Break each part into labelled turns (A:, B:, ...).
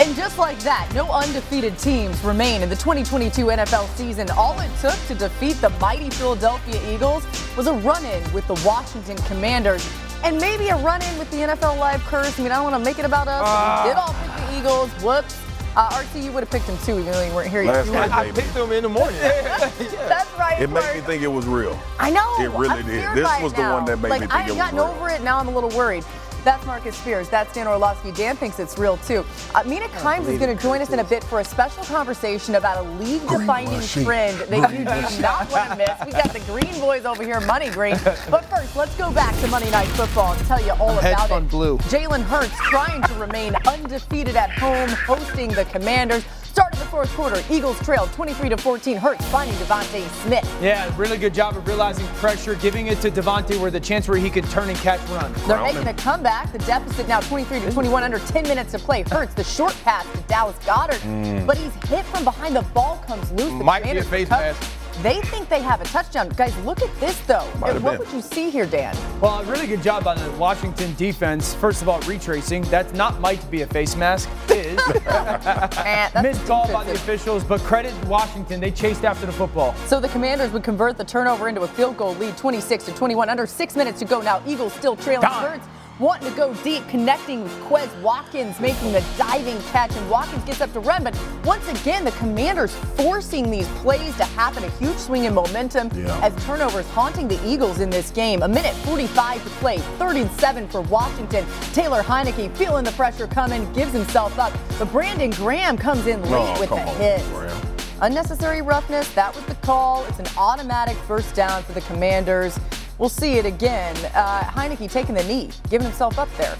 A: And just like that, no undefeated teams remain in the 2022 NFL season. All it took to defeat the mighty Philadelphia Eagles was a run-in with the Washington Commanders. And maybe a run-in with the NFL Live curse. I mean, I don't want to make it about us. Uh, we did all pick the Eagles. Whoops. Uh, RC, you would have picked him too, even though you weren't here
B: Last
A: yet.
B: night,
C: I picked him in the morning. yeah.
A: That's right.
B: It made me think it was real.
A: I know.
B: It really
A: I'm
B: did. This was
A: it
B: the one that made
A: like,
B: me think
A: I
B: it was real.
A: I've gotten over it. Now I'm a little worried. That's Marcus Spears. That's Dan Orlovsky. Dan thinks it's real too. Uh, Mina Kimes is going to join us in a bit for a special conversation about a league-defining trend that you do not want to miss. We got the Green Boys over here, money green. But first, let's go back to Monday Night Football and tell you all about it.
C: blue.
A: Jalen Hurts trying to remain undefeated at home, hosting the Commanders. Start of the fourth quarter, Eagles trailed 23 to 14. Hurts finding DeVonta Smith.
C: Yeah, really good job of realizing pressure, giving it to DeVonta where the chance where he could turn and catch run.
A: They're
B: Round
A: making
B: him.
A: a comeback. The deficit now 23 to 21 under 10 minutes to play. Hurts the short pass to Dallas Goedert, but he's hit from behind. The ball comes loose. The
C: Mm. Might be a face
A: recover.
C: Mask.
A: They think they have a touchdown. Guys, look at this though.
B: Might
A: And
B: have
A: what
B: been.
A: would you see here, Dan?
C: Well, a really good job on the Washington defense. First of all, retracing. That's not might be a face mask. Is missed call by the officials, but credit Washington. They chased after the football.
A: So the Commanders would convert the turnover into a field goal lead, 26 to 21. Under six minutes to go now. Eagles still trailing.
C: Time.
A: Wanting to go deep, connecting with Quez Watkins, making the diving catch, and Watkins gets up to run. But once again, the Commanders forcing these plays to happen. A huge swing in momentum
B: Yeah.
A: as turnovers haunting the Eagles in this game. A minute 45 to play, 37 for Washington. Taylor Heinicke feeling the pressure coming, gives himself up. But Brandon Graham comes in late
B: Oh,
A: with
B: on,
A: hit.
B: Graham.
A: Unnecessary roughness, that was the call. It's an automatic first down for the Commanders. We'll see it again. Uh, Heinicke taking the knee, giving himself up there.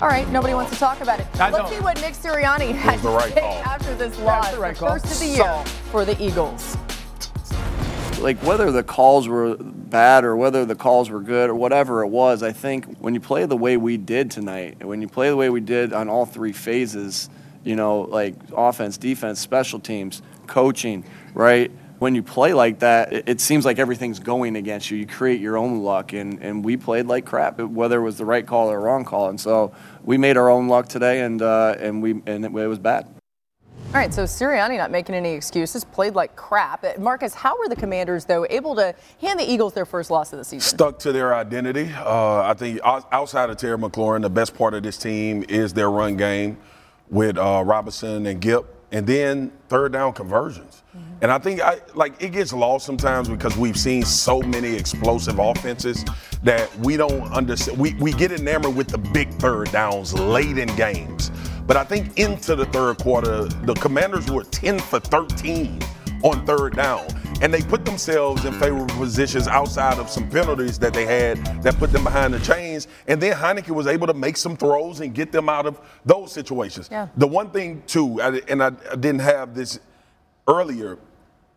A: All right, nobody wants to talk about it.
C: I
A: Let's
C: don't.
A: see what Nick Sirianni had
B: the
A: to
B: right
A: say
B: call.
A: after this loss,
C: the right
A: the
C: call.
A: first of the year
C: Salt.
A: for the Eagles.
D: like whether the calls were bad or whether the calls were good or whatever it was, I think when you play the way we did tonight, when you play the way we did on all three phases, you know, like offense, defense, special teams, coaching, right? When you play like that, it, it seems like everything's going against you. You create your own luck, and, and we played like crap, whether it was the right call or wrong call. And so we made our own luck today, and uh, and we and it, it was bad.
A: All right, so Sirianni not making any excuses, played like crap. Uh, Marcus, how were the Commanders, though, able to hand the Eagles their first loss of the season?
B: Stuck to their identity. Uh, I think outside of Terry McLaurin, the best part of this team is their run game with uh, Robinson and Gip, and then third down conversions. Mm-hmm. And I think I, like it gets lost sometimes because we've seen so many explosive offenses that we don't understand. We, we get enamored with the big third downs late in games. But I think into the third quarter, the Commanders were 10 for 13 on third down. And they put themselves in favorable positions outside of some penalties that they had that put them behind the chains. And then Heinicke was able to make some throws and get them out of those situations.
A: Yeah.
B: The one thing, too, and I, I didn't have this earlier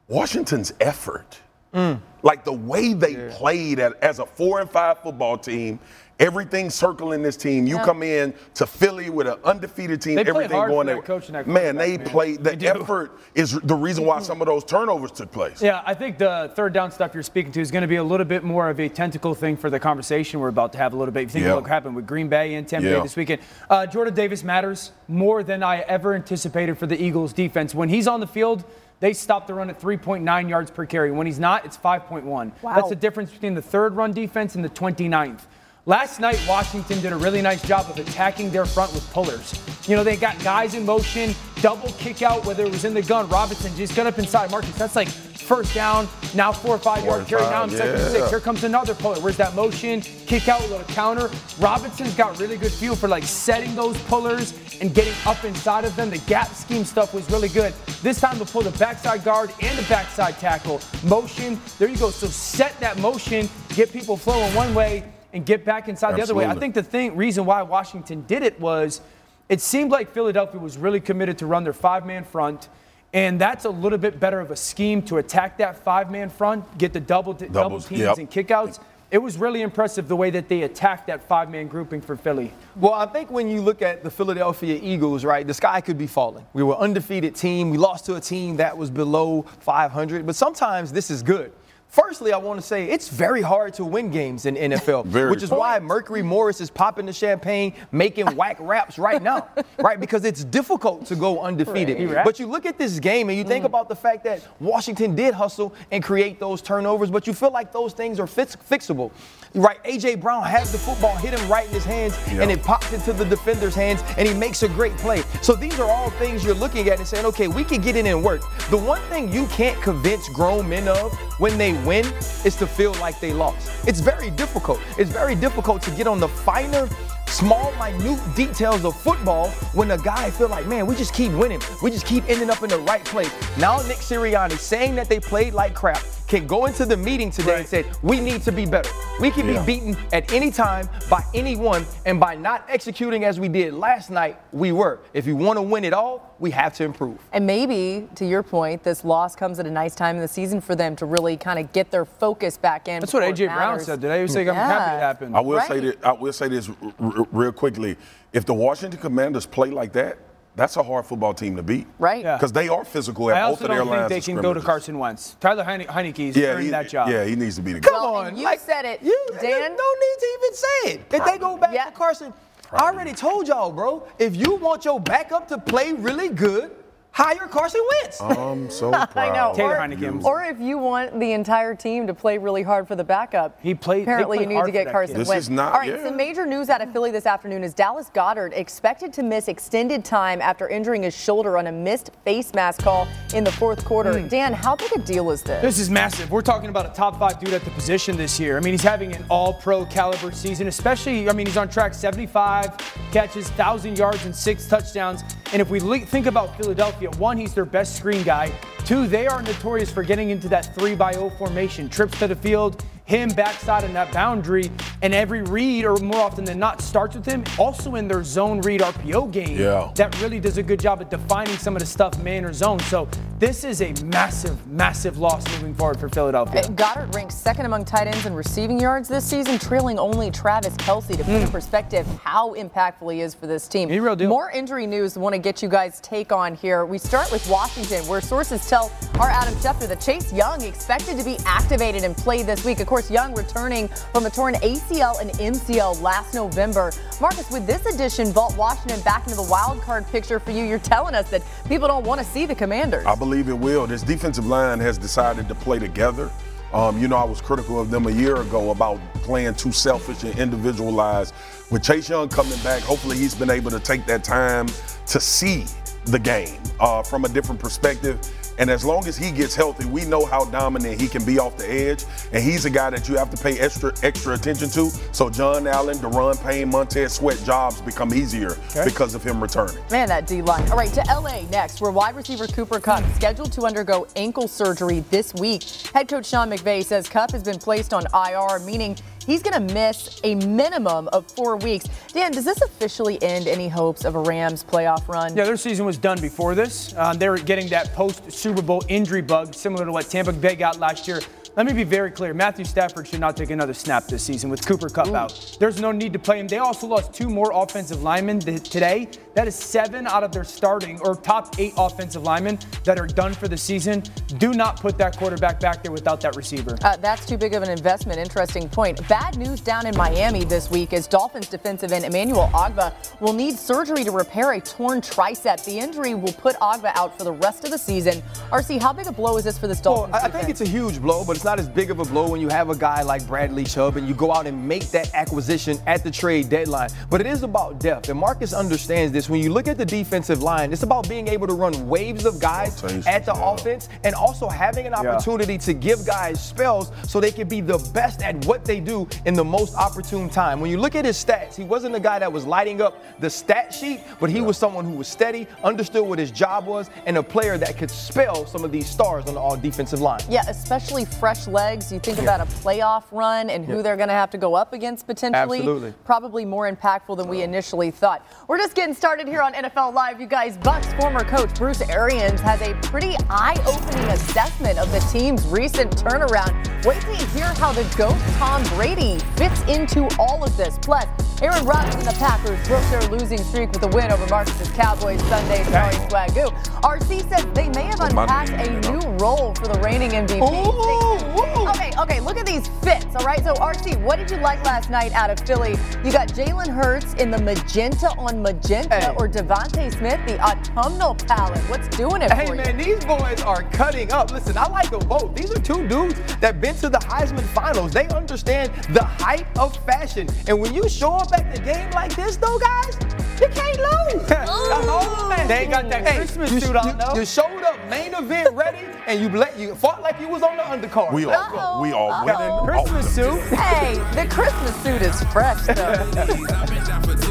B: Washington's effort. Mm. Like the way they played at, as a four and five football team, everything circling this team. You
A: Yeah.
B: come in to Philly with an undefeated team,
C: They
B: everything
C: hard
B: going
C: for
B: there.
C: coach and that
B: man, they
C: quarterback, man.
B: played. The
C: They
B: effort is the reason why some of those turnovers took place.
C: Yeah, I think the third down stuff you're speaking to is going to be a little bit more of a tentacle thing for the conversation we're about to have a little bit. If you think
B: Yeah.
C: of what happened with Green Bay and Tampa
B: Yeah.
C: Bay this weekend, uh, Jordan Davis matters more than I ever anticipated for the Eagles defense. When he's on the field, they stop the run at 3.9 yards per carry. When he's not, it's 5.1.
A: Wow.
C: That's the difference between the third run defense and the 29th. Last night, Washington did a really nice job of attacking their front with pullers. You know, they got guys in motion, double kick out, whether it was in the gun. Robinson just got up inside Marcus. That's like first down, now four or five yard
B: and
C: carry. Now I'm second and six. Here comes another puller. Where's that motion? Kick out, little counter. Robinson's got really good feel for like setting those pullers and getting up inside of them. The gap scheme stuff was really good. This time they'll pull the backside guard and the backside tackle. Motion. There you go. So set that motion, get people flowing one way and get back inside the other way. I think the thing reason why Washington did it was it seemed like Philadelphia was really committed to run their five-man front. And that's a little bit better of a scheme to attack that five-man front, get the double double teams yep. and kickouts it was really impressive the way that they attacked that five man grouping for Philly.
E: Well, I think when you look at the Philadelphia Eagles, right, the sky could be falling. We were undefeated team. We lost to a team that was below 500, but sometimes this is good. Firstly, I want to say it's very hard to win games in NFL, which is why Mercury Morris is popping the champagne, making whack raps right now, right? Because it's difficult to go undefeated. Right. But you look at this game and you think mm. about the fact that Washington did hustle and create those turnovers, but you feel like those things are fix- fixable. Right, AJ Brown has the football, hit him right in his hands, yep. and it pops into the defender's hands, and he makes a great play. So these are all things you're looking at and saying, okay, we can get in and work. The one thing you can't convince grown men of when they win is to feel like they lost. It's very difficult. It's very difficult to get on the finer small, minute details of football when a guy feel like, man, we just keep winning. We just keep ending up in the right place. Now Nick Sirianni saying that they played like crap can go into the meeting today right. and say, we need to be better. We can yeah. be beaten at any time by anyone, and by not executing as we did last night, we were. If you want to win it all, we have to improve.
A: And maybe, to your point, this loss comes at a nice time in the season for them to really kind of get their focus back in.
C: That's what AJ Brown said today. He was saying, I'm happy it happened.
B: I will right. say this, I will say this r- real quickly. If the Washington Commanders play like that, that's a hard football team to beat.
A: Right.
B: Because yeah. they are physical at both of their lines.
C: I also don't think they can go to Carson Wentz. Tyler Heine- Heinicke's
B: yeah,
C: earned that job.
B: Yeah, he needs to be the
E: guy. Come on.
A: You like, said it, you, Dan.
E: No need to even say it. If they go back yeah. to Carson, Probably. I already told y'all, bro. If you want your backup to play really good, hire Carson Wentz.
B: I'm so proud. I know.
C: Taylor Heinicke.
A: Or if you want the entire team to play really hard for the backup,
C: he played.
A: Apparently, you need to get Carson
B: Wentz.
A: This
B: is not.
A: All right.
B: Yeah.
A: Some major news out of Philly this afternoon is Dallas Goedert expected to miss extended time after injuring his shoulder on a missed face mask call in the fourth quarter. Mm. Dan, how big a deal is this?
C: This is massive. We're talking about a top five dude at the position this year. I mean, he's having an All-Pro caliber season, especially. I mean, he's on track 75 catches, 1,000 yards, and six touchdowns. And if we think about Philadelphia, one, he's their best screen guy. Two, they are notorious for getting into that 3 by 0 formation, trips to the field, him backside in that boundary, and every read, or more often than not, starts with him. Also in their zone read RPO game,
B: yeah.
C: that really does a good job at defining some of the stuff man or zone. So this is a massive, massive loss moving forward for Philadelphia.
A: Goedert ranks second among tight ends in receiving yards this season, trailing only Travis Kelce. To put mm. in perspective how impactful he is for this team.
C: He real deal.
A: More injury news I want to get you guys' take on here. We start with Washington, where sources tell our Adam Schefter that Chase Young expected to be activated and play this week. Of course, Young returning from a torn ACL and MCL last November. Marcus, with this addition, vault Washington back into the wild card picture for you. You're telling us that people don't want to see the Commanders.
B: I believe it will. This defensive line has decided to play together. Um, you know, I was critical of them a year ago about playing too selfish and individualized. With Chase Young coming back, hopefully he's been able to take that time to see the game uh, from a different perspective and as long as he gets healthy, we know how dominant he can be off the edge. And he's a guy that you have to pay extra extra attention to. So John Allen, Daron Payne, Montez Sweat jobs become easier okay. because of him returning.
A: Man, that D line. All right, to LA next, where wide receiver Cooper Kupp scheduled to undergo ankle surgery this week. Head coach Sean McVay says Kupp has been placed on IR, meaning He's going to miss a minimum of four weeks. Dan, does this officially end any hopes of a Rams playoff run?
C: Yeah, their season was done before this. Um, they were getting that post Super Bowl injury bug, similar to what Tampa Bay got last year. Let me be very clear. Matthew Stafford should not take another snap this season with Cooper Kupp Ooh. out. There's no need to play him. They also lost two more offensive linemen today. That is seven out of their starting or top eight offensive linemen that are done for the season. Do not put that quarterback back there without that receiver.
A: Uh, that's too big of an investment. Interesting point. Bad news down in Miami this week is Dolphins defensive end Emmanuel Ogbah will need surgery to repair a torn tricep. The injury will put Ogbah out for the rest of the season. RC, how big a blow is this for this Dolphins?
E: Well, I, I think it's a huge blow, but it's not as big of a blow when you have a guy like Bradley Chubb and you go out and make that acquisition at the trade deadline. But it is about depth, and Marcus understands this. When you look at the defensive line, it's about being able to run waves of guys at the yeah. offense and also having an opportunity yeah. to give guys spells so they can be the best at what they do in the most opportune time. When you look at his stats, he wasn't a guy that was lighting up the stat sheet, but he yeah. was someone who was steady, understood what his job was, and a player that could spell some of these stars on the all defensive line.
A: Yeah, especially fresh fresh legs. You think yeah. about a playoff run and who yeah. they're going to have to go up against potentially.
E: Absolutely.
A: Probably more impactful than we initially thought. We're just getting started here on NFL Live, you guys. Bucks former coach Bruce Arians has a pretty eye-opening assessment of the team's recent turnaround. Wait till you hear how the GOAT Tom Brady fits into all of this. Plus, Aaron Rodgers and the Packers broke their losing streak with a win over Marcus's Cowboys Sunday. Sorry, Swagu. RC says they may have unpacked a new role for the reigning MVP.
E: Ooh,
A: okay, okay, look at these fits, all right? So, RC, what did you like last night out of Philly? You got Jalen Hurts in the magenta on magenta hey. or DeVonta Smith, the autumnal palette. What's doing it
E: hey,
A: for
E: man,
A: you?
E: these boys are cutting up. Listen, I like them both. These are two dudes that been to the Heisman Finals. They understand the height of fashion. And when you show up at the game like this, though, guys, you can't lose.
C: they got that hey, Christmas
E: you,
C: suit on, though.
E: You showed up main event ready, and you let you fought like you was on the undercard.
B: We are, we are winning.
C: Christmas suit.
A: Hey, the Christmas suit is fresh, though.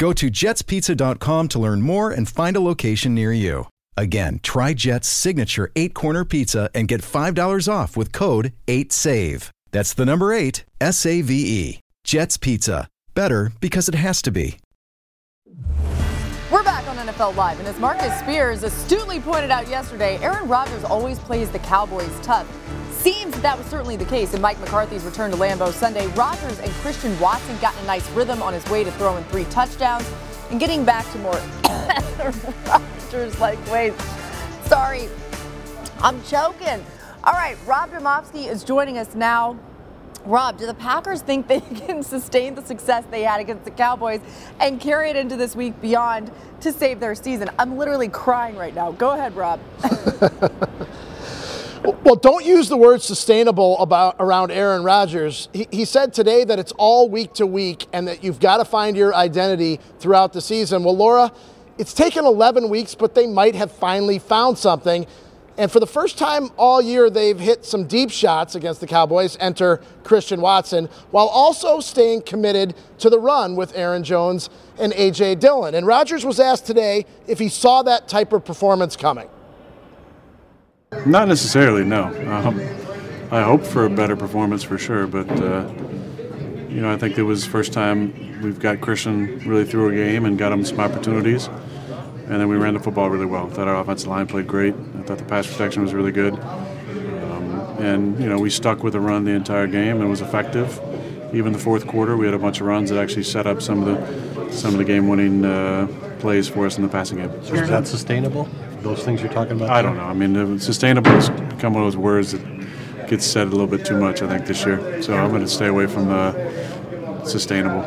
F: Go to jetspizza.com to learn more and find a location near you. Again, try Jet's signature eight corner pizza and get $5 off with code 8SAVE. That's the number eight, S A V E. Jet's Pizza. Better because it has to be.
A: We're back on NFL Live, and as Marcus Spears astutely pointed out yesterday, Aaron Rodgers always plays the Cowboys tough. Seems that that was certainly the case in Mike McCarthy's return to Lambeau Sunday. Rodgers and Christian Watson got a nice rhythm on his way to throwing three touchdowns and getting back to more Rodgers-like ways. Sorry, I'm choking. All right, Rob Demovsky is joining us now. Rob, do the Packers think they can sustain the success they had against the Cowboys and carry it into this week beyond to save their season? I'm literally crying right now. Go ahead, Rob.
G: Well, don't use the word sustainable about around Aaron Rodgers. He, he said today that it's all week to week and that you've got to find your identity throughout the season. Well, Laura, it's taken 11 weeks, but they might have finally found something. And for the first time all year, they've hit some deep shots against the Cowboys. Enter Christian Watson, while also staying committed to the run with Aaron Jones and A.J. Dillon. And Rodgers was asked today if he saw that type of performance coming.
H: Not necessarily, no. Um, I hope for a better performance for sure, but uh, you know I think it was the first time we've got Christian really through a game and got him some opportunities, and then we ran the football really well. I thought our offensive line played great. I thought the pass protection was really good, um, and you know we stuck with the run the entire game and was effective. Even the fourth quarter, we had a bunch of runs that actually set up some of the some of the game-winning uh, plays for us in the passing game.
I: Is that sustainable? Those things you're talking about?
H: I don't know. I mean, sustainable has become one of those words that gets said a little bit too much, I think, this year. So I'm going to stay away from the sustainable.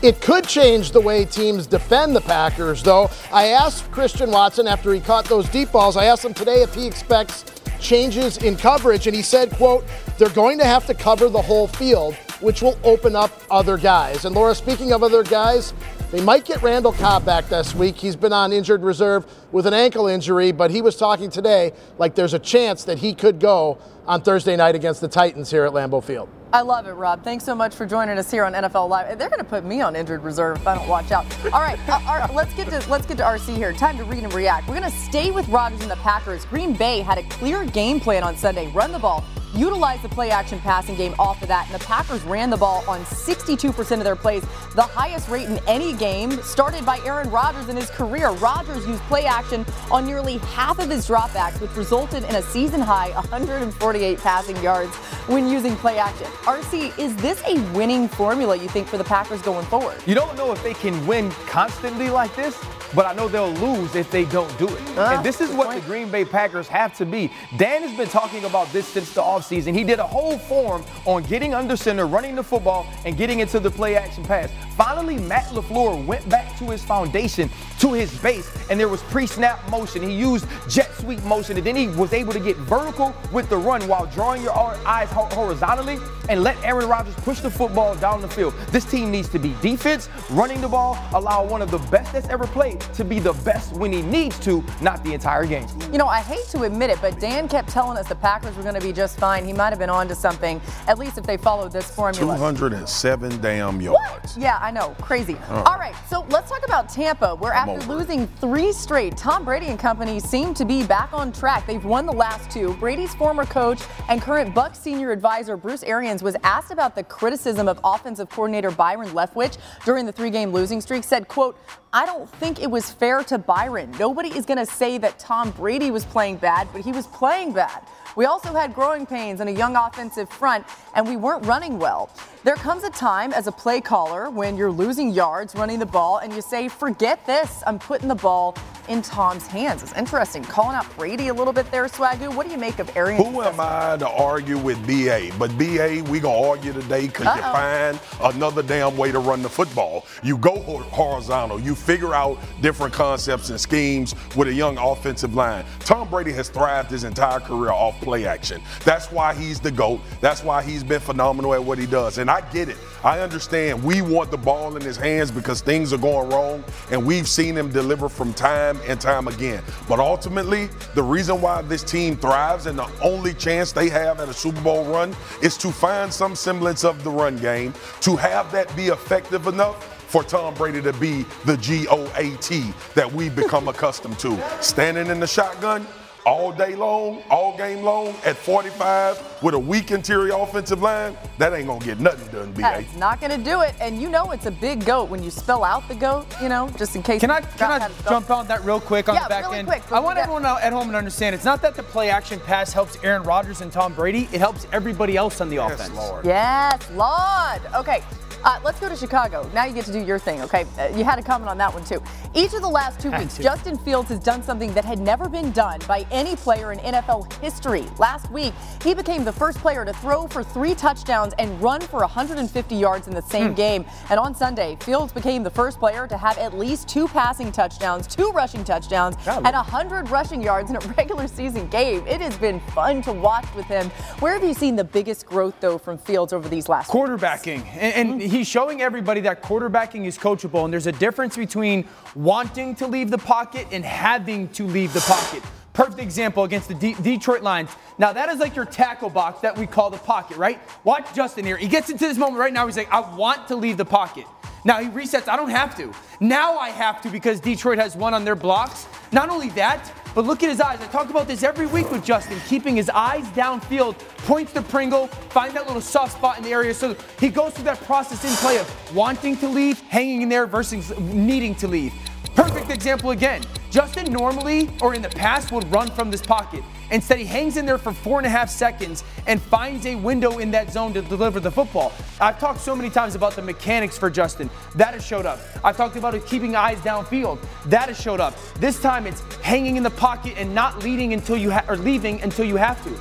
G: It could change the way teams defend the Packers, though. I asked Christian Watson after he caught those deep balls, I asked him today if he expects changes in coverage, and he said, quote, they're going to have to cover the whole field, which will open up other guys. And Laura, speaking of other guys, they might get Randall Cobb back this week. He's been on injured reserve with an ankle injury, but he was talking today like there's a chance that he could go on Thursday night against the Titans here at Lambeau Field.
A: I love it, Rob. Thanks so much for joining us here on NFL Live. They're going to put me on injured reserve if I don't watch out. All right, uh, let's get to let's get to RC here. Time to read and react. We're going to stay with Rodgers and the Packers. Green Bay had a clear game plan on Sunday: run the ball, utilize the play action passing game off of that, and the Packers ran the ball on 62% of their plays, the highest rate in any game started by Aaron Rodgers in his career. Rodgers used play action on nearly half of his dropbacks, which resulted in a season high 148 passing yards when using play action. RC, is this a winning formula, you think, for the Packers going forward?
E: You don't know if they can win constantly like this, but I know they'll lose if they don't do it. Uh, and this is what point. the Green Bay Packers have to be. Dan has been talking about this since the offseason. He did a whole form on getting under center, running the football, and getting into the play action pass. Finally, Matt LaFleur went back to his foundation, to his base, and there was pre snap motion. He used jet sweep motion, and then he was able to get vertical with the run while drawing your eyes horizontally and let Aaron Rodgers push the football down the field. This team needs to be defense, running the ball, allow one of the best that's ever played to be the best when he needs to, not the entire game.
A: You know, I hate to admit it, but Dan kept telling us the Packers were going to be just fine. He might have been on to something, at least if they followed this formula.
B: 207 damn yards.
A: What? Yeah, I know. Crazy. Uh, All right, so let's talk about Tampa, where I'm after losing three straight, Tom Brady and company seem to be back on track. They've won the last two. Brady's former coach and current Buck senior advisor Bruce Arians was asked about the criticism of offensive coordinator Byron Leftwich during the three-game losing streak. Said, "quote I don't think it was fair to Byron. Nobody is going to say that Tom Brady was playing bad, but he was playing bad. We also had growing pains and a young offensive front, and we weren't running well. There comes a time as a play caller when you're losing yards running the ball and you say, forget this, I'm putting the ball in Tom's hands. It's interesting. Calling out Brady a little bit there, Swagu. What do you make of Arian?
B: Who am I to argue with BA? But BA, we going to argue today because you find another damn way to run the football. You go horizontal. You figure out different concepts and schemes with a young offensive line. Tom Brady has thrived his entire career off play action. That's why he's the GOAT. That's why he's been phenomenal at what he does. And I get it. I understand we want the ball in his hands because things are going wrong, and we've seen him deliver from time and time again. But ultimately, the reason why this team thrives and the only chance they have at a Super Bowl run is to find some semblance of the run game, to have that be effective enough for Tom Brady to be the G O A T that we've become accustomed to. Standing in the shotgun, all day long, all game long, at 45 with a weak interior offensive line, that ain't gonna get nothing done, BA.
A: That's not gonna do it. And you know it's a big goat when you spell out the goat, you know, just in case.
C: Can I can I jump on that real quick on
A: yeah,
C: the back
A: really
C: end?
A: Quick,
C: I want everyone at home to understand it's not that the play action pass helps Aaron Rodgers and Tom Brady, it helps everybody else on the
B: yes,
C: offense.
B: Lord.
A: Yes, Lord. Okay. Uh, let's go to Chicago. Now you get to do your thing, okay? Uh, you had a comment on that one too. Each of the last two weeks, Justin Fields has done something that had never been done by any player in NFL history. Last week, he became the first player to throw for three touchdowns and run for 150 yards in the same hmm. game. And on Sunday, Fields became the first player to have at least two passing touchdowns, two rushing touchdowns, and 100 rushing yards in a regular season game. It has been fun to watch with him. Where have you seen the biggest growth, though, from Fields over these last
C: quarterbacking? And, and mm-hmm he's showing everybody that quarterbacking is coachable, and there's a difference between wanting to leave the pocket and having to leave the pocket. Perfect example against the D- Detroit Lions. Now, that is like your tackle box that we call the pocket, right? Watch Justin here. He gets into this moment right now. He's like, I want to leave the pocket. Now he resets. I don't have to. Now I have to because Detroit has one on their blocks. Not only that, but look at his eyes. I talk about this every week with Justin, keeping his eyes downfield, points to Pringle, find that little soft spot in the area. So he goes through that process in play of wanting to leave, hanging in there versus needing to leave. Perfect example again. Justin normally or in the past would run from this pocket. Instead, he hangs in there for four and a half seconds and finds a window in that zone to deliver the football. I've talked so many times about the mechanics for Justin. That has showed up. I've talked about keeping eyes downfield. That has showed up. This time it's hanging in the pocket and not leading until you ha- or leaving until you have to.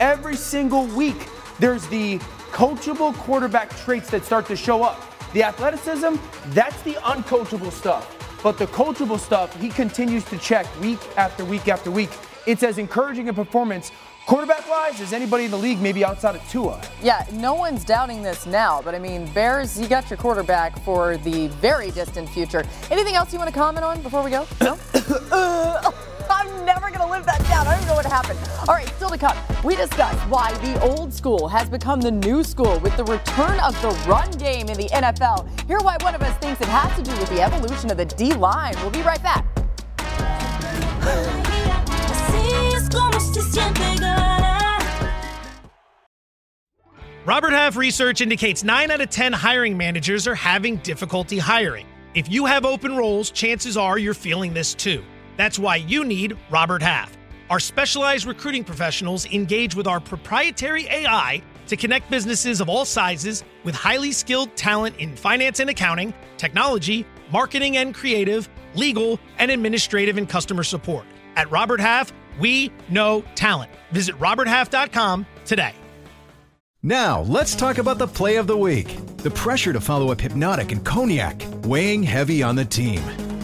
C: Every single week, there's the coachable quarterback traits that start to show up. The athleticism, that's the uncoachable stuff. But the coachable stuff, he continues to check week after week after week. It's as encouraging a performance quarterback wise as anybody in the league, maybe outside of Tua.
A: Yeah, no one's doubting this now, but I mean, Bears, you got your quarterback for the very distant future. Anything else you want to comment on before we go? No? I'm never going to live that down. I don't even know what happened. All right, still to come. We discuss why the old school has become the new school with the return of the run game in the NFL. Hear why one of us thinks it has to do with the evolution of the D line. We'll be right back.
J: Robert Half research indicates 9 out of 10 hiring managers are having difficulty hiring. If you have open roles, chances are you're feeling this too. That's why you need Robert Half. Our specialized recruiting professionals engage with our proprietary AI to connect businesses of all sizes with highly skilled talent in finance and accounting, technology, marketing and creative, legal, and administrative and customer support. At Robert Half, we know talent. Visit RobertHalf.com today.
F: Now, let's talk about the play of the week. The pressure to follow up Hpnotiq and Cognac, weighing heavy on the team.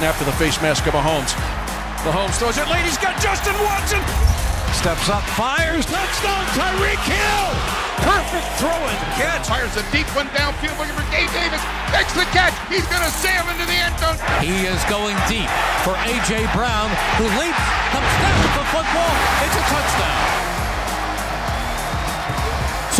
K: Snap to the face mask of Mahomes. Mahomes throws it late. He's got Justin Watson. Steps up, fires, touchdown, Tyreek Hill. Perfect throw and catch.
L: Fires a deep one downfield looking for Gabe Davis. Makes the catch. He's going to sail into the end zone.
M: He is going deep for A.J. Brown, who leaps, comes down with the football. It's a touchdown.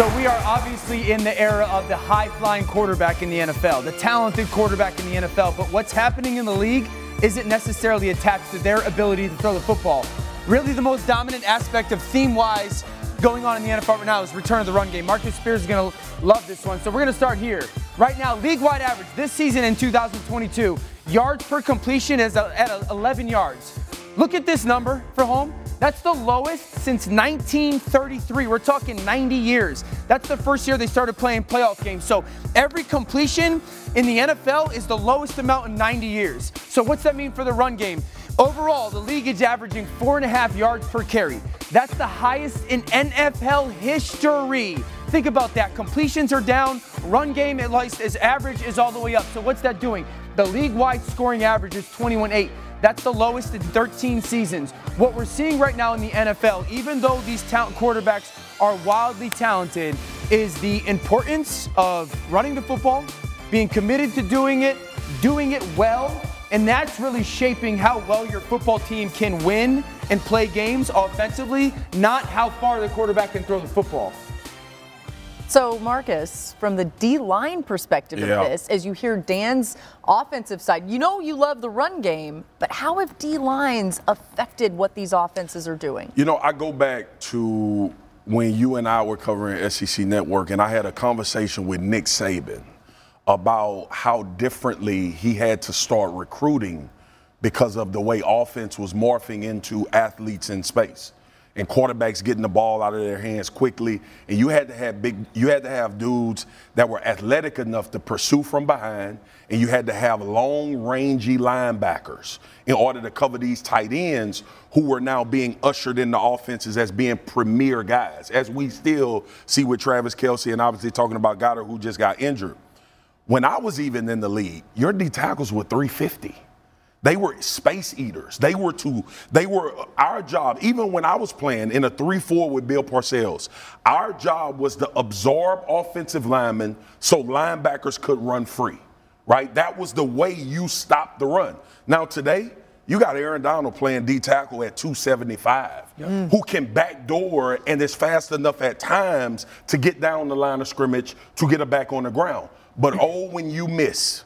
C: So we are obviously in the era of the high-flying quarterback in the NFL, the talented quarterback in the NFL. But what's happening in the league isn't necessarily attached to their ability to throw the football. Really, the most dominant aspect of theme-wise going on in the NFL right now is return of the run game. Marcus Spears is going to love this one. So we're going to start here. Right now, league-wide average this season in 2022, yards per completion is at 11 yards. Look at this number for home. That's the lowest since 1933. We're talking 90 years. That's the first year they started playing playoff games. So every completion in the NFL is the lowest amount in 90 years. So what's that mean for the run game? Overall, the league is averaging four and a half yards per carry. That's the highest in NFL history. Think about that. Completions are down. Run game, at least, is average, is all the way up. So what's that doing? The league-wide scoring average is 21-8. That's the lowest in 13 seasons. What we're seeing right now in the NFL, even though these talent quarterbacks are wildly talented, is the importance of running the football, being committed to doing it, doing it well, and that's really shaping how well your football team can win and play games offensively, not how far the quarterback can throw the football.
A: So, Marcus, from the D line perspective
B: Yeah.
A: of this, as you hear Dan's offensive side, you know you love the run game, but how have D lines affected what these offenses are doing?
B: You know, I go back to when you and I were covering SEC Network, and I had a conversation with Nick Saban about how differently he had to start recruiting because of the way offense was morphing into athletes in space and quarterbacks getting the ball out of their hands quickly. And you had to have big you had to have dudes that were athletic enough to pursue from behind and you had to have long rangy linebackers in order to cover these tight ends who were now being ushered into offenses as being premier guys as we still see with Travis Kelce and obviously talking about Goedert who just got injured. When I was even in the league your D tackles were 350 they were space eaters. They were to, they were our job, even when I was playing in a 3-4 with Bill Parcells, our job was to absorb offensive linemen so linebackers could run free. Right? That was the way you stopped the run. Now today, you got Aaron Donald playing D tackle at 275, who can backdoor and is fast enough at times to get down the line of scrimmage to get it back on the ground. But oh, when you miss,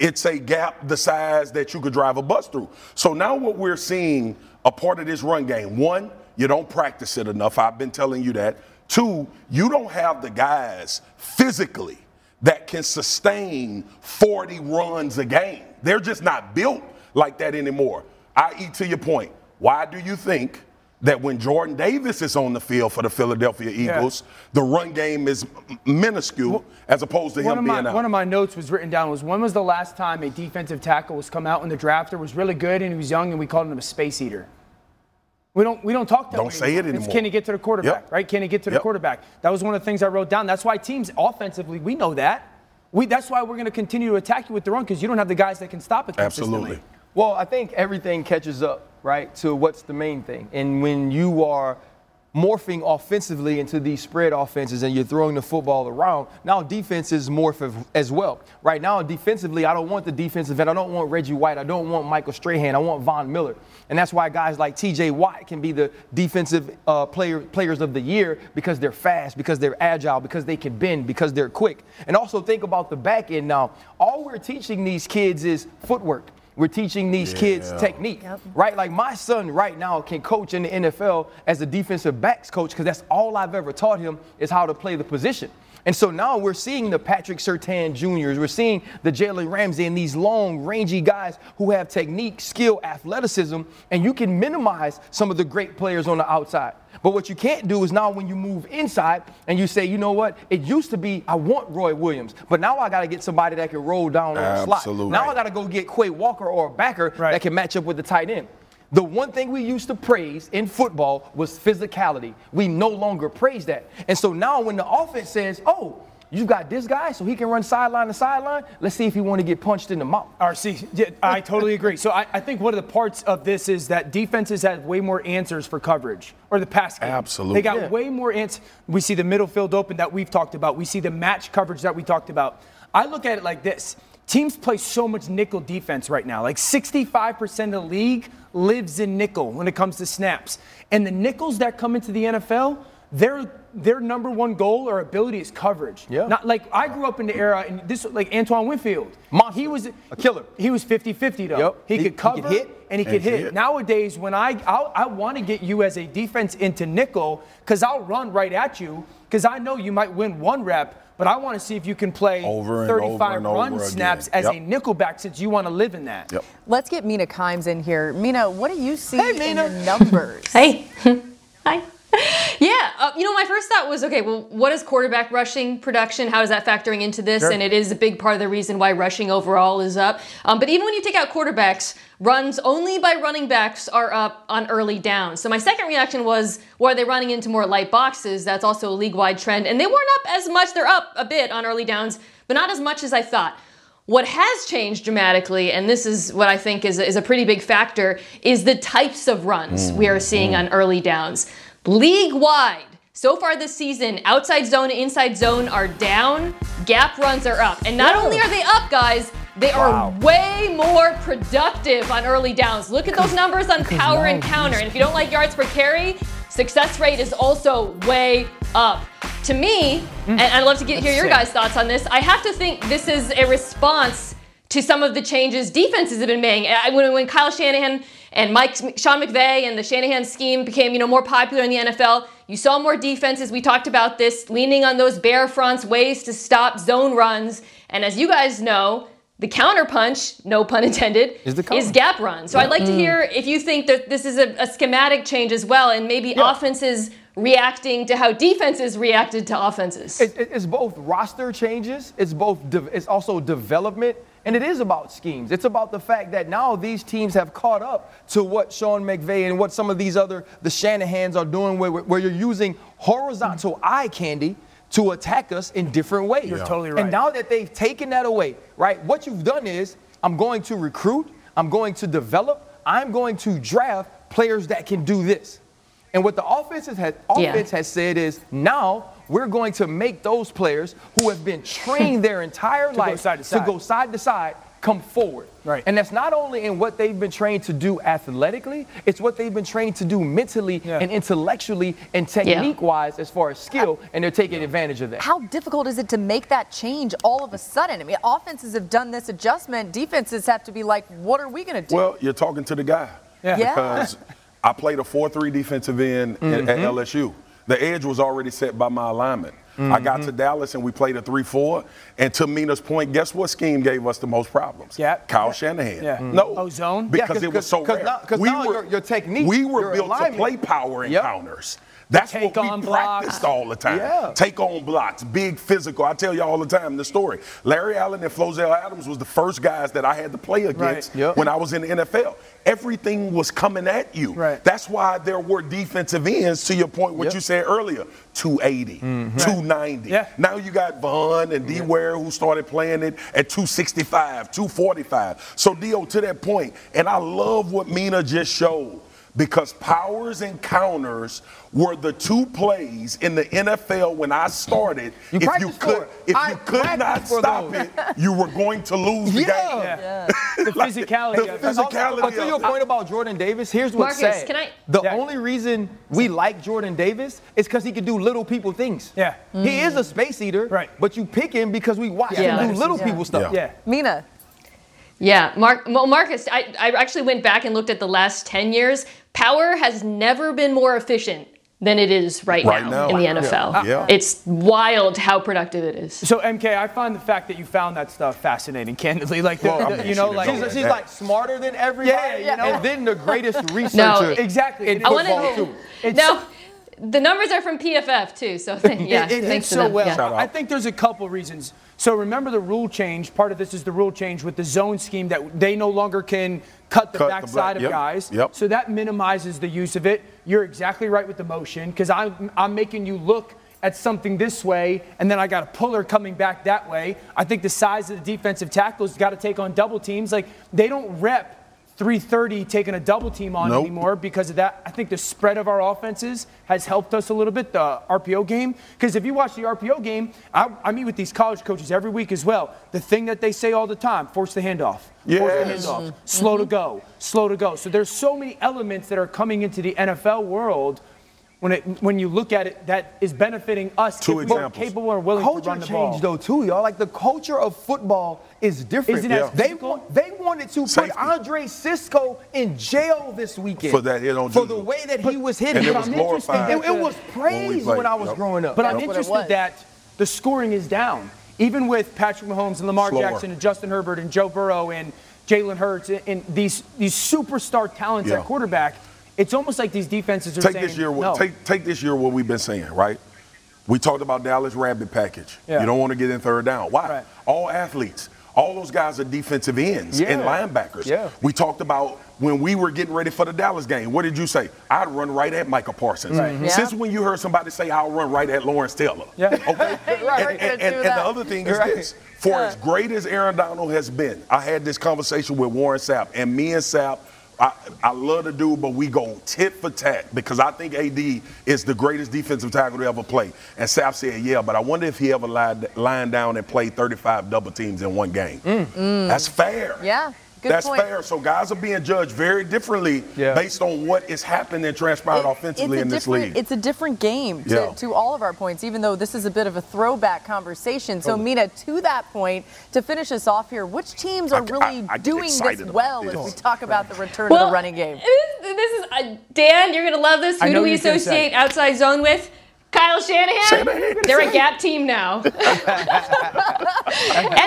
B: it's a gap the size that you could drive a bus through. So now what we're seeing a part of this run game, one, you don't practice it enough. I've been telling you that. Two, you don't have the guys physically that can sustain 40 runs a game. They're just not built like that anymore. I.e., to your point, why do you think that when Jordan Davis is on the field for the Philadelphia Eagles, the run game is minuscule as opposed to him
C: of,
B: being
C: my,
B: out?
C: one of my notes was written down was when was the last time a defensive tackle was come out in the draft that was really good and he was young and we called him a space eater? We don't we don't talk that
B: Don't
C: way
B: say it
C: It's
B: anymore.
C: can he get to the quarterback,
B: Yep.
C: right? Can he get to the
B: Yep.
C: quarterback? That was one of the things I wrote down. That's why teams offensively, we know that. We, that's why we're going to continue to attack you with the run because you don't have the guys that can stop it consistently.
B: Absolutely.
E: Well, I think everything catches up right, to what's the main thing. And when you are morphing offensively into these spread offenses and you're throwing the football around, now defenses morph as well. Right now, defensively, I don't want the defensive end. I don't want Reggie White. I don't want Michael Strahan. I want Von Miller. And that's why guys like TJ Watt can be the defensive uh, player, players of the year because they're fast, because they're agile, because they can bend, because they're quick. And also think about the back end now. All we're teaching these kids is footwork. We're teaching these yeah. kids technique, yep. right? Like my son right now can coach in the NFL as a defensive backs coach because that's all I've ever taught him is how to play the position. And so now we're seeing the Patrick Surtain Juniors, we're seeing the Jalen Ramsey and these long, rangy guys who have technique, skill, athleticism, and you can minimize some of the great players on the outside. But what you can't do is now when you move inside and you say, you know what, it used to be I want Roy Williams, but now I got to get somebody that can roll down on the slot. Now I got to go get Quay Walker or a backer right. that can match up with the tight end. The one thing we used to praise in football was physicality. We no longer praise that. And so now when the offense says, oh, you got this guy so he can run sideline to sideline. Let's see if he want to get punched in the mouth.
C: RC, yeah, I totally agree. So I, I, think one of the parts of this is that defenses have way more answers for coverage or the pass game.
B: Absolutely.
C: They got yeah. way more answers. We see the middle field open that we've talked about. We see the match coverage that we talked about. I look at it like this. Teams play so much nickel defense right now. Like 65% of the league lives in nickel when it comes to snaps. And the nickels that come into the NFL, they're their number one goal or ability is coverage.
E: Yeah.
C: Not like I grew up in the era and this like Antoine Winfield.
E: Monster.
C: He was
E: a killer.
C: He was 50-50 though.
E: Yep.
C: He, he could cover
E: he could hit
C: and he could hit. hit. Nowadays, when I I'll, i want to get you as a defense into nickel because I'll run right at you because I know you might win one rep. But I want to see if you can play
B: over
C: 35
B: over
C: run
B: over
C: snaps
B: again.
C: as
B: yep.
C: a nickelback since you want to live in that.
B: Yep.
A: Let's get Mina Kimes in here. Mina, what do you see
C: hey,
A: in
C: Mina.
A: your numbers?
N: hey. Hi. Yeah, uh, you know, my first thought was okay, well, what is quarterback rushing production? How is that factoring into this?
E: Sure.
N: And it is a big part of the reason why rushing overall is up. Um, but even when you take out quarterbacks, runs only by running backs are up on early downs. So my second reaction was, well, are they running into more light boxes? That's also a league wide trend. And they weren't up as much. They're up a bit on early downs, but not as much as I thought. What has changed dramatically, and this is what I think is, is a pretty big factor, is the types of runs mm, we are seeing mm. on early downs. League wide, so far this season, outside zone and inside zone are down, gap runs are up. And not only are they up, guys, they are way more productive on early downs. Look at those numbers on power and counter. And if you don't like yards per carry, success rate is also way up. To me, mm. and I'd love to get, hear your guys' thoughts on this, I have to think this is a response to some of the changes defenses have been making. When, when Kyle Shanahan and Mike Sean McVay and the Shanahan scheme became, you know, more popular in the NFL. You saw more defenses. We talked about this, leaning on those bare fronts, ways to stop zone runs. And as you guys know, the counterpunch, no pun intended,
E: is,
N: is gap run. So yeah. I'd like to mm. hear if you think that this is a, a schematic change as well, and maybe yeah. offenses reacting to how defenses reacted to offenses.
E: It, it, it's both roster changes. It's both. De- it's also development and it is about schemes. It's about the fact that now these teams have caught up to what Sean McVay and what some of these other, the Shanahans are doing, where, where you're using horizontal eye candy to attack us in different ways.
C: You're totally right.
E: And now that they've taken that away, right, what you've done is I'm going to recruit, I'm going to develop, I'm going to draft players that can do this. And what the offense has, offense yeah. has said is now we're going to make those players who have been trained their entire life
C: go side to, side.
E: to go side to side come forward.
C: Right.
E: And that's not only in what they've been trained to do athletically, it's what they've been trained to do mentally yeah. and intellectually and technique wise as far as skill, and they're taking advantage of that.
A: How difficult is it to make that change all of a sudden? I mean, offenses have done this adjustment, defenses have to be like, what are we going to do?
B: Well, you're talking to the guy.
A: Yeah.
B: Because I played a 4 3 defensive end mm-hmm. at, at LSU. The edge was already set by my alignment. Mm-hmm. I got to Dallas and we played a 3 4. And to Mina's point, guess what scheme gave us the most problems?
E: Yeah.
B: Kyle
E: yeah.
B: Shanahan.
E: Yeah.
B: Mm-hmm. No.
C: Oh, zone?
B: Because
E: yeah,
B: it was so rare.
E: Now,
B: we
E: now
B: were,
E: your, your technique.
B: We were built
E: alignment.
B: to play power and counters.
E: Yep.
B: That's
C: take
B: what we
C: on
B: practiced
C: blocks.
B: all the time.
E: Yeah.
B: Take on blocks, big physical. I tell you all the time the story. Larry Allen and Flozell Adams was the first guys that I had to play against
E: Yep.
B: when I was in the NFL. Everything was coming at you.
E: Right.
B: That's why there were defensive ends, to your point, what
E: Yep.
B: you said earlier, 280, mm-hmm. 290.
C: Yeah.
B: Now you got Von and D Ware who started playing it at 265, 245. So, Dio, to that point, and I love what Mina just showed because powers and counters were the two plays in the NFL when I started.
E: You
B: if you could, if
E: I
B: you could not stop
E: those.
B: it, you were going to lose the
E: Yeah.
B: game.
C: Yeah. The
B: Like,
C: physicality
B: the
C: of it.
B: physicality
E: But to your point about Jordan Davis, here's what's
N: Marcus,
E: sad.
N: can I-
E: The
C: Yeah.
E: only reason we like Jordan Davis is because he can do little people things.
C: Yeah.
E: He is a space eater.
C: Right.
E: But you pick him because we watch
N: Yeah.
E: him do little
A: Yeah.
E: people stuff.
C: Yeah.
A: Mina.
N: Yeah, Mark, well, Marcus, I, I actually went back and looked at the last 10 years. Power has never been more efficient than it is right,
B: Right
N: now,
B: now.
N: in the NFL.
B: Yeah.
N: It's wild how productive it is.
C: So MK, I find the fact that you found that stuff fascinating. Candidly, like the,
B: Well,
C: the-
B: I
C: you know, like
E: She's, she's like smarter than everybody.
C: Yeah,
E: you
C: yeah,
E: know?
C: yeah.
E: And then the greatest researcher.
C: no, exactly.
E: in
C: I
N: wanna-
E: football too.
C: It's-
N: No, the numbers are from PFF too, so yeah,
E: it hits
N: thanks to
E: so
N: them.
E: well.
N: Yeah.
C: I think there's a couple reasons. So remember the rule change. Part of this is the rule change with the zone scheme that they no longer can cut the
B: Cut
C: backside
B: black-
C: of
B: yep,
C: guys.
B: yep.
C: So that minimizes the use of it. You're exactly right with the motion because I'm, I'm making you look at something this way, and then I got a puller coming back that way. I think the size of the defensive tackles got to take on double teams. Like they don't rep 330 taking a double team on
B: Nope.
C: anymore because of that. I think the spread of our offenses has helped us a little bit, the RPO game. Because if you watch the RPO game, I, I meet with these college coaches every week as well. The thing that they say all the time force the handoff. Force the
B: Yes.
C: handoff. Slow to go. Slow to go. So there's so many elements that are coming into the NFL world. When, it, when you look at it, that is benefiting us
B: Two
C: if we're capable and willing to
E: Culture
C: run the ball.
E: changed though too, y'all. Like the culture of football is different.
C: Isn't it as
E: they want, they wanted to
B: Safety.
E: put Andre Cisco in jail this weekend
B: For that hit on
E: for the way that he was hitting.
B: And it was
E: I'm interested
B: glorified
E: that It, was praised
B: played.
E: when I was
B: Yep.
E: growing up.
C: But I'm
A: That's what it
C: interested
A: was.
C: that the scoring is down. Even with Patrick Mahomes and Lamar
B: Slower.
C: Jackson and Justin Herbert and Joe Burrow and Jalen Hurts and, and these these superstar talents
B: Yeah.
C: at quarterback, it's almost like these defenses are
B: Take
C: saying
B: this year.
C: no.
B: Take take this year. What we've been saying, right? We talked about Dallas Rabbit package.
C: Yeah.
B: You don't want to get in third down. Why?
C: Right.
B: All athletes. All those guys are defensive ends
E: Yeah.
B: and linebackers.
E: Yeah.
B: We talked about when we were getting ready for the Dallas game. What did you say? I'd run right at Micah Parsons.
C: Right. Mhm.
A: Yeah.
B: Since when you heard somebody say I'll run right at Lawrence Taylor?
C: Yeah.
B: Okay.
A: You
B: and, and- and- and the other thing is
E: Right.
B: this: for as great as Aaron Donald has been, I had this conversation with Warren Sapp, and me and Sapp. I, I love the dude, but we go tit for tat because I think AD is the greatest defensive tackle to ever play. And Sapp said, "Yeah, but I wonder if he ever lied, lined down and played 35 double teams in one game. Mm. That's fair.
A: Yeah, good
B: That's
A: point.
B: fair. So guys are being judged very differently
E: Yeah.
B: based on what is happening and transpiring
A: It-
B: offensively
A: it's a
B: in this
A: different-
B: league.
A: It's a different game to,
B: Yeah.
A: to all of our points, even though this is a bit of a throwback conversation. So, Mina, to that point, to finish us off here, which teams are
B: I-
A: really
B: I get
A: doing this well
B: this.
A: as we talk about the return of the running game?
N: This, this is uh, Dan. You're gonna love this. Who do we
C: what you're gonna say.
N: associate outside zone with? Kyle Shanahan.
B: Shanahan.
N: They're a gap team now. and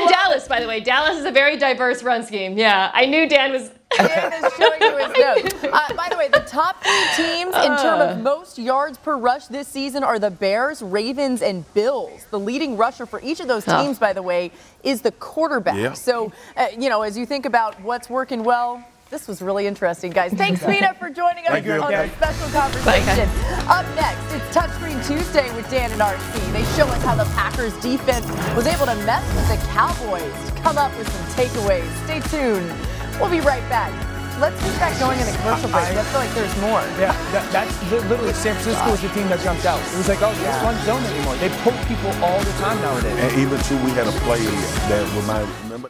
N: Dallas, by the way. Dallas is a very diverse run scheme. Yeah, I knew Dan was.
A: Dan is showing you his notes. Uh, by the way, the top three teams in terms
N: Uh.
A: of most yards per rush this season are the Bears, Ravens, and Bills. The leading rusher for each of those
N: Huh.
A: teams, by the way, is the quarterback.
B: Yeah.
A: So, uh, you know, as you think about what's working well, this was really interesting, guys. Thanks, Mina, for joining us
B: Thank
A: on
B: Okay.
A: this special conversation. Up next, it's Touchscreen Tuesday with Dan and RC. They show us how the Packers defense was able to mess with the Cowboys to come up with some takeaways. Stay tuned. We'll be right back. Let's get back going in the commercial break. I feel like there's more.
C: Yeah, that, that's literally San Francisco was the team that jumped out. It was like, oh, they don't run zone anymore. They poke people all the time nowadays.
B: and even too, we had a play that reminded. Remember?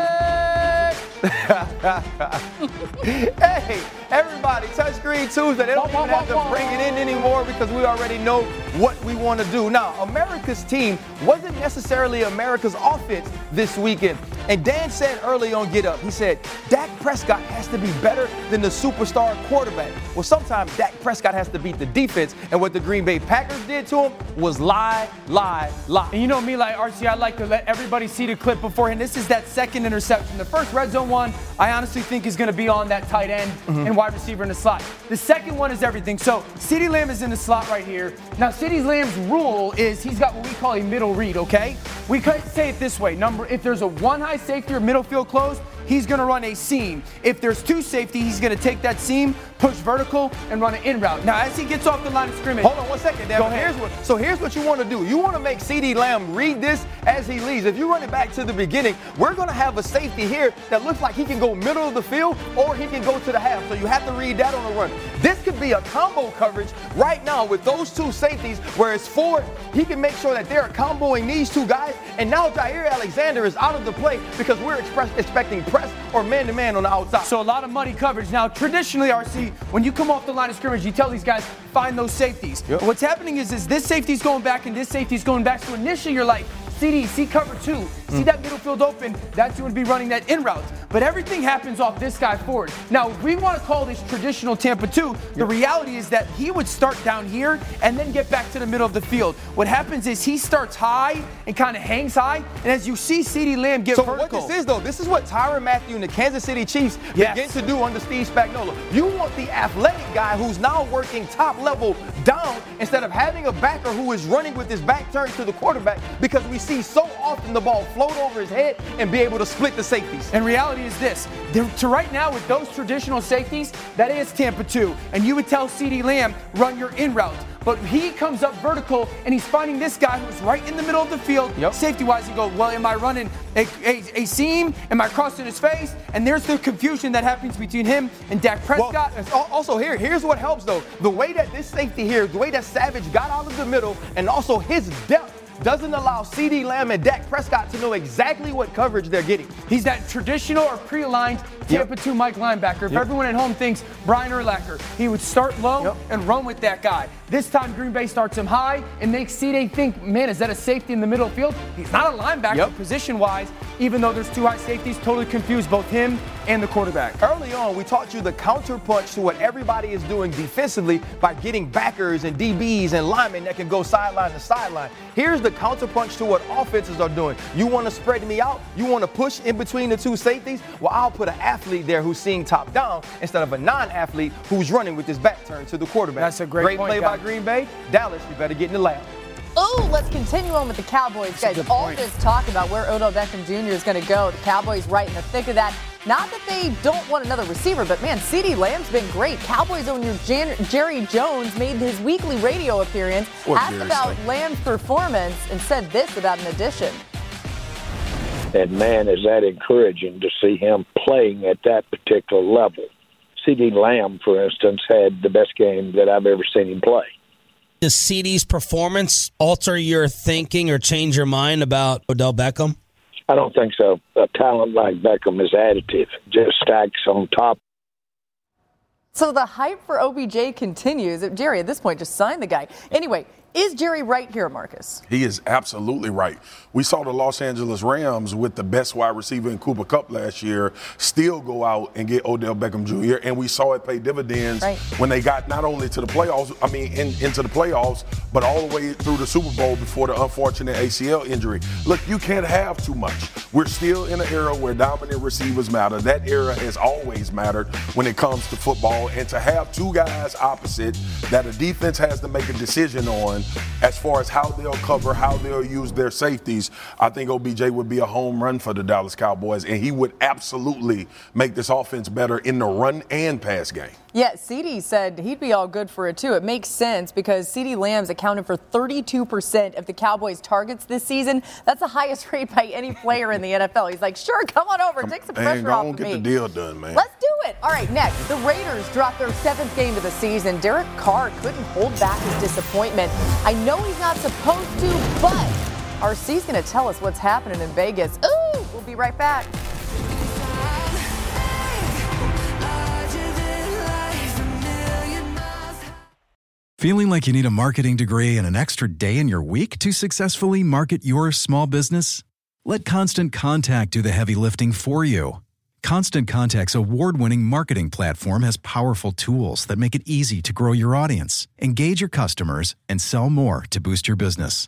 E: hey, everybody, Touchscreen Tuesday. They don't even have to bring it in anymore because we already know what we want to do. Now, America's team wasn't necessarily America's offense this weekend. And Dan said early on Get Up, he said, Dak Prescott has to be better than the superstar quarterback. Well, sometimes Dak Prescott has to beat the defense. And what the Green Bay Packers did to him was lie, lie, lie.
C: And you know me, like RC, I like to let everybody see the clip beforehand. This is that second interception. The first red zone one, I honestly think is going to be on that tight end
E: Mm-hmm.
C: and wide receiver in the slot. The second one is everything. So CeeDee Lamb is in the slot right here. Now, CeeDee Lamb's rule is he's got what we call a middle read, okay? We could say it this way. Number, if there's a one high safety or middle field closed, he's going to run a seam. If there's two safety, he's going to take that seam, push vertical, and run an in route. Now, as he gets off the line of scrimmage,
E: Hold on one second, Dan.
C: Go ahead.
E: Here's what, so here's what you want to do. You want to make CeeDee Lamb read this as he leaves. If you run it back to the beginning, we're going to have a safety here that looks like he can go middle of the field or he can go to the half. So you have to read that on the run. This could be a combo coverage right now with those two safeties where it's four. He can make sure that they're comboing these two guys. And now Jaire Alexander is out of the play because we're express, expecting press or man-to-man on the outside.
C: So a lot of muddy coverage. Now, traditionally, RC, when you come off the line of scrimmage, you tell these guys find those safeties.
E: Yep.
C: What's happening is, is this safety's going back and this safety's going back. So initially, you're like, CeeDee, see cover two,
E: Mm.
C: see that middle field open. That's who would be running that in route. But everything happens off this guy forward. Now, if we want to call this traditional Tampa 2, the reality is that he would start down here and then get back to the middle of the field. What happens is he starts high and kind of hangs high, and as you see CeeDee Lamb get
E: So
C: vertical.
E: what this is though, this is what Tyrann Mathieu and the Kansas City Chiefs
C: Yes.
E: begin to do under Steve Spagnuolo. You want the athletic guy who's now working top level down instead of having a backer who is running with his back turned to the quarterback because we see so often the ball float over his head and be able to split the safeties.
C: And reality is this: to right now with those traditional safeties, that is Tampa 2, and you would tell CeeDee Lamb run your in route. But he comes up vertical and he's finding this guy who's right in the middle of the field, safety wise. He goes, Well, am I running a, a, a seam? Am I crossing his face? And there's the confusion that happens between him and Dak Prescott.
E: Well, also here, here's what helps though. The way that this safety here, the way that Savage got out of the middle, and also his depth doesn't allow CeeDee Lamb and Dak Prescott to know exactly what coverage they're getting.
C: He's that traditional or pre-aligned Tampa 2 Mike linebacker. If
E: Yep.
C: everyone at home thinks Brian Urlacher, he would start low and run with that guy. This time Green Bay starts him high and makes CeeDee think, man, is that a safety in the middle field? He's not a linebacker position-wise, even though there's two high safeties, totally confused both him and the quarterback.
E: Early on, we taught you the counterpunch to what everybody is doing defensively by getting backers and DBs and linemen that can go sideline to sideline. Here's the counterpunch to what offenses are doing. You want to spread me out? You want to push in between the two safeties? Well, I'll put an athlete there who's seeing top down instead of a non-athlete who's running with his back turned to the quarterback.
C: That's a great point,
E: play
C: guy.
E: by Green Bay. Dallas, you better get in the lab.
A: Oh, let's continue on with the Cowboys, guys. All this talk about where Odell Beckham Jr. is going to go. The Cowboys right in the thick of that. Not that they don't want another receiver, but man, CeeDee Lamb's been great. Cowboys owner Jan- Jerry Jones made his weekly radio appearance,
O: What,
A: asked about
O: seriously?
A: Lamb's performance, and said this about an addition.
O: And man, is that encouraging to see him playing at that particular level. CeeDee Lamb, for instance, had the best game that I've ever seen him play.
P: Does CeeDee's performance alter your thinking or change your mind about Odell Beckham?
O: I don't think so. A talent like Beckham is additive, just stacks on top.
A: So the hype for OBJ continues. Jerry, at this point, just sign the guy. Anyway, Is Jerry right here, Marcus?
B: He is absolutely right. We saw the Los Angeles Rams with the best wide receiver in Cooper Kupp last year still go out and get Odell Beckham Jr. And we saw it pay dividends
A: Right.
B: when they got not only to the playoffs, I mean, in, into the playoffs, but all the way through the Super Bowl before the unfortunate ACL injury. Look, you can't have too much. We're still in an era where dominant receivers matter. That era has always mattered when it comes to football. And to have two guys opposite that a defense has to make a decision on as far as how they'll cover, how they'll use their safeties, I think OBJ would be a home run for the Dallas Cowboys. And he would absolutely make this offense better in the run and pass game.
A: Yeah, CeeDee said he'd be all good for it too. It makes sense because CeeDee Lamb's accounted for 32% of the Cowboys' targets this season. That's the highest rate by any player in the NFL. He's like, sure, come on over, take some
B: Man,
A: pressure
B: go
A: off of
B: get
A: me.
B: the deal done, man.
A: Let's do it. All right, next, the Raiders dropped their seventh game of the season. Derek Carr couldn't hold back his disappointment. I know he's not supposed to, but RC's going to tell us what's happening in Vegas. Ooh, we'll be right back.
F: Feeling like you need a marketing degree and an extra day in your week to successfully market your small business? Let Constant Contact do the heavy lifting for you. Constant Contact's award winning marketing platform has powerful tools that make it easy to grow your audience, engage your customers, and sell more to boost your business.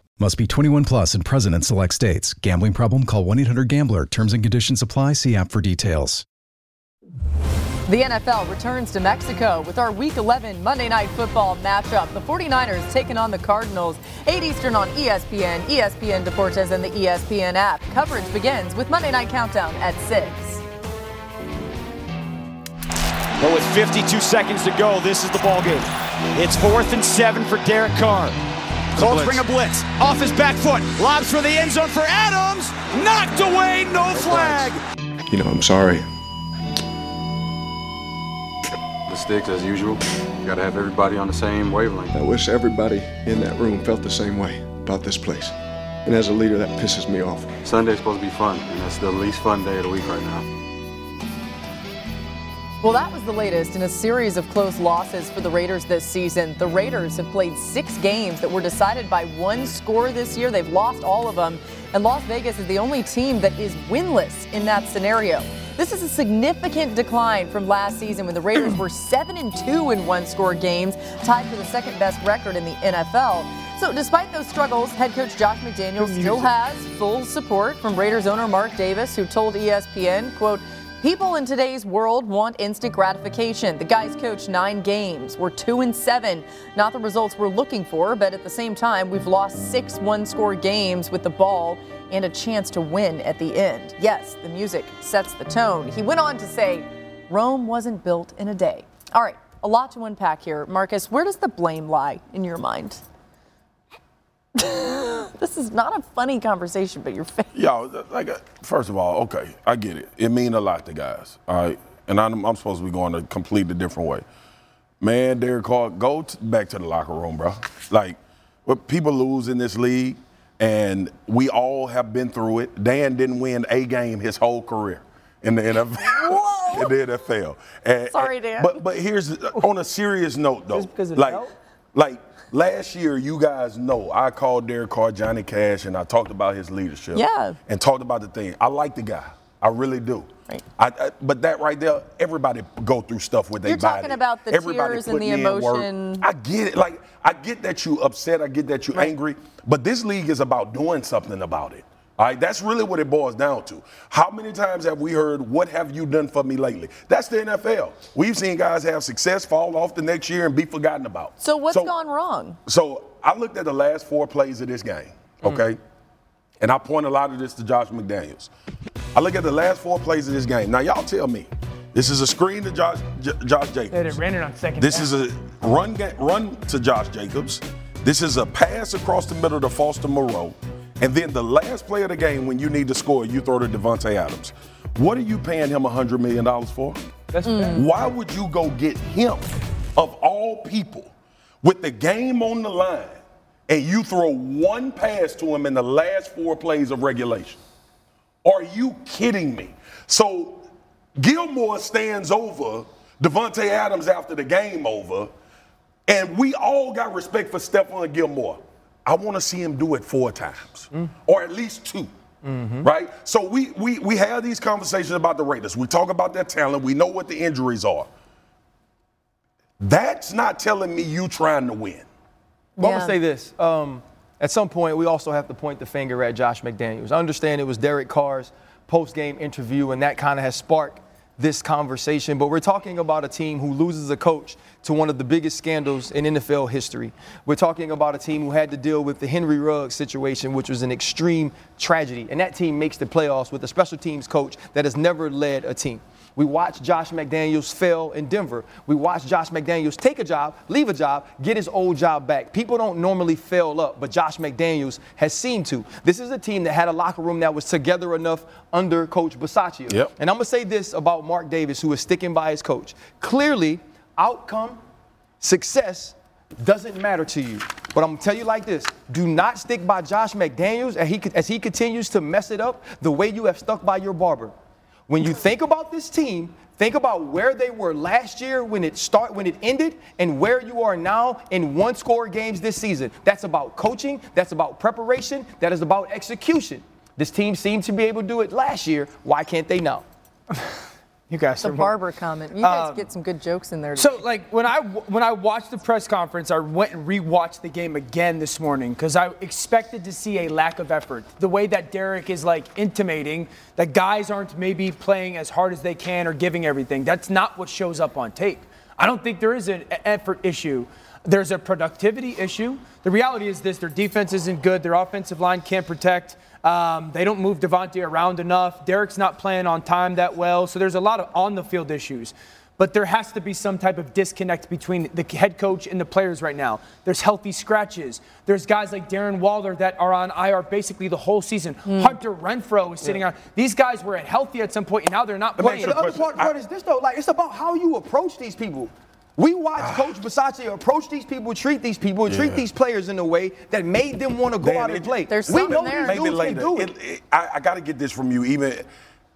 F: Must be 21 plus and present in select states. Gambling problem? Call 1 800 Gambler. Terms and conditions apply. See app for details.
A: The NFL returns to Mexico with our Week 11 Monday Night Football matchup. The 49ers taking on the Cardinals. 8 Eastern on ESPN, ESPN Deportes, and the ESPN app. Coverage begins with Monday Night Countdown at 6.
Q: But with 52 seconds to go, this is the ball game. It's fourth and seven for Derek Carr. Colts bring a blitz. Off his back foot. Lobs for the end zone for Adams. Knocked away. No flag.
R: You know, I'm sorry. Mistakes as usual. You Got to have everybody on the same wavelength. I wish everybody in that room felt the same way about this place. And as a leader, that pisses me off. Sunday's supposed to be fun, and that's the least fun day of the week right now.
A: Well, that was the latest in a series of close losses for the Raiders this season. The Raiders have played six games that were decided by one score this year. They've lost all of them, and Las Vegas is the only team that is winless in that scenario. This is a significant decline from last season when the Raiders were 7 and 2 in one score games, tied for the second best record in the NFL. So, despite those struggles, head coach Josh McDaniels still has full support from Raiders owner Mark Davis, who told ESPN, quote, People in today's world want instant gratification. The guys coached nine games. We're two and seven. Not the results we're looking for, but at the same time, we've lost six one score games with the ball and a chance to win at the end. Yes, the music sets the tone. He went on to say, Rome wasn't built in a day. All right, a lot to unpack here. Marcus, where does the blame lie in your mind? this is not a funny conversation, but your face.
B: Yo, like, uh, first of all, okay, I get it. It mean a lot to guys, all right? And I'm, I'm supposed to be going a completely different way. Man, Derek Carr, go t- back to the locker room, bro. Like, what people lose in this league, and we all have been through it. Dan didn't win a game his whole career in the NFL. in the NFL. And-
A: Sorry, Dan.
B: But but here's on a serious note though.
C: because of
B: like, like last year, you guys know I called Derek Carr Johnny Cash, and I talked about his leadership.
A: Yeah.
B: And talked about the thing. I like the guy. I really do. Right. I, I, but that right there, everybody go through stuff with their
A: You're
B: body.
A: talking about the
B: Everybody
A: tears and the emotion.
B: I get it. Like I get that you upset. I get that you angry. But this league is about doing something about it. All right, that's really what it boils down to. How many times have we heard, What have you done for me lately? That's the NFL. We've seen guys have success, fall off the next year, and be forgotten about.
A: So what's gone wrong?
B: So I looked at the last four plays of this game, mm. okay? And I point a lot of this to Josh McDaniels. I look at the last four plays of this game. Now, y'all tell me, this is a screen to Josh, J- Josh Jacobs.
C: They ran it on second.
B: This
C: down.
B: is a run ga- run to Josh Jacobs. This is a pass across the middle to Foster Moreau. And then the last play of the game, when you need to score, you throw to Davante Adams. What are you paying him $100 million for?
C: That's mm. fair.
B: Why would you go get him, of all people, with the game on the line, and you throw one pass to him in the last four plays of regulation? Are you kidding me? So Gilmore stands over Davante Adams after the game over, and we all got respect for Stephon Gilmore. I want to see him do it four times, or at least 2 right? So we, we we have these conversations about the Raiders. We talk about their talent. We know what the injuries are. That's not telling me you trying to win.
E: Well, I'm gonna say this. Um, at some point, we also have to point the finger at Josh McDaniels. I understand it was Derek Carr's post-game interview, and that kind of has sparked this conversation. But we're talking about a team who loses a coach to one of the biggest scandals in NFL history. We're talking about a team who had to deal with the Henry Ruggs situation, which was an extreme tragedy. And that team makes the playoffs with a special teams coach that has never led a team. We watched Josh McDaniels fail in Denver. We watched Josh McDaniels take a job, leave a job, get his old job back. People don't normally fail up, but Josh McDaniels has seemed to. This is a team that had a locker room that was together enough under Coach Bisaccia.
B: Yep.
E: And I'm going to say this about Mark Davis, who is sticking by his coach. Clearly, outcome, success doesn't matter to you. But I'm gonna tell you like this: Do not stick by Josh McDaniels as he as he continues to mess it up the way you have stuck by your barber. When you think about this team, think about where they were last year when it start when it ended, and where you are now in one-score games this season. That's about coaching. That's about preparation. That is about execution. This team seemed to be able to do it last year. Why can't they now?
C: You guys
A: The
C: are
A: barber comment. You guys
C: Um,
A: get some good jokes in there.
C: So, like when I when I watched the press conference, I went and rewatched the game again this morning because I expected to see a lack of effort. The way that Derek is like intimating that guys aren't maybe playing as hard as they can or giving everything. That's not what shows up on tape. I don't think there is an effort issue. There's a productivity issue. The reality is this: their defense isn't good. Their offensive line can't protect. Um, they don't move Davante around enough. Derek's not playing on time that well. So there's a lot of on the field issues. But there has to be some type of disconnect between the head coach and the players right now. There's healthy scratches. There's guys like Darren Waller that are on IR basically the whole season. Hunter Renfrow is sitting on. These guys were at healthy at some point, and now they're not
E: But
C: playing.
E: the other part, part is this though, like it's about how you approach these people. We watched Coach Bisaccia approach these people, treat these people, and treat these players in a way that made them want to go
B: Man,
E: out and play.
A: There's
E: we know
A: there.
E: these dudes
B: later.
E: can do it.
B: It- it- I, I got to get this from you. Even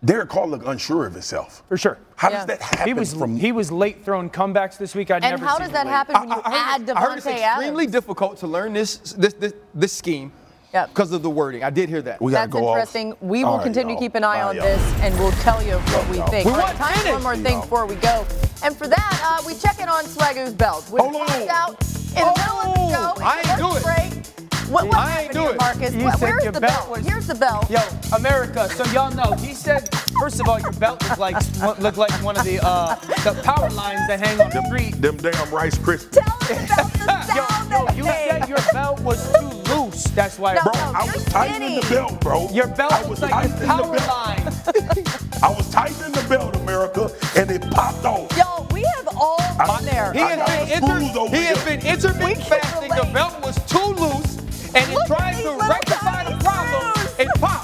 B: Derek Carr looked unsure of himself.
C: For sure.
B: How
A: Yeah.
B: does that happen
C: He was
B: from
C: he was late throwing comebacks this week. I'd
A: and
C: never
A: how
C: seen
A: does that
C: late.
A: happen when you
E: I
A: add
E: heard, I heard it's extremely
A: Adams?
E: difficult to learn this this this, this scheme
A: Yep.
E: because of the wording. I did hear that.
B: We gotta
A: That's
B: go off.
A: interesting. We will
B: All right,
A: continue to
B: y'all.
A: keep an eye
B: Bye,
A: on
B: y'all.
A: this, and we'll tell you what we
B: y'all.
A: think.
E: We
A: All right,
E: want
A: time for one more thing
B: y'all.
A: before we go. And for that, uh, we check in on Swagu's belt. When
B: Hold
A: it
B: on.
A: comes out in the middle of the show,
E: I ain't do
A: a
E: it.
A: break. What, what
E: I ain't
A: happened
E: do
A: here,
E: it.
A: Marcus?
C: You
A: Where-
C: said
A: Where's
C: your
A: the
C: belt
A: belt?
C: was-
A: Here's the belt.
C: Yo, America. So y'all know he said. First of all, your belt looked like looked like one of the uh, the power lines that hang on the street.
B: them damn Rice Krispies?
A: Tell him the belt is
C: Yo,
A: down
C: yo,
A: that
C: you
A: day.
C: said your belt was too loose. That's why.
A: No,
B: Bro,
A: no,
B: I
A: you're
B: was tightening the belt, bro.
C: Your belt
B: I
C: was
B: was
C: like the
B: tightening the
C: line.
B: I was tightening the belt, America, and it popped off.
A: Yo, we have all been there.
E: He has
B: I
E: been,
B: got
E: inter-
B: screws over
E: he has
B: here.
E: been intermittent
A: can
E: fasting. The belt was too loose, and in
A: Look at
E: trying
A: these
E: to rectify the problem, it popped.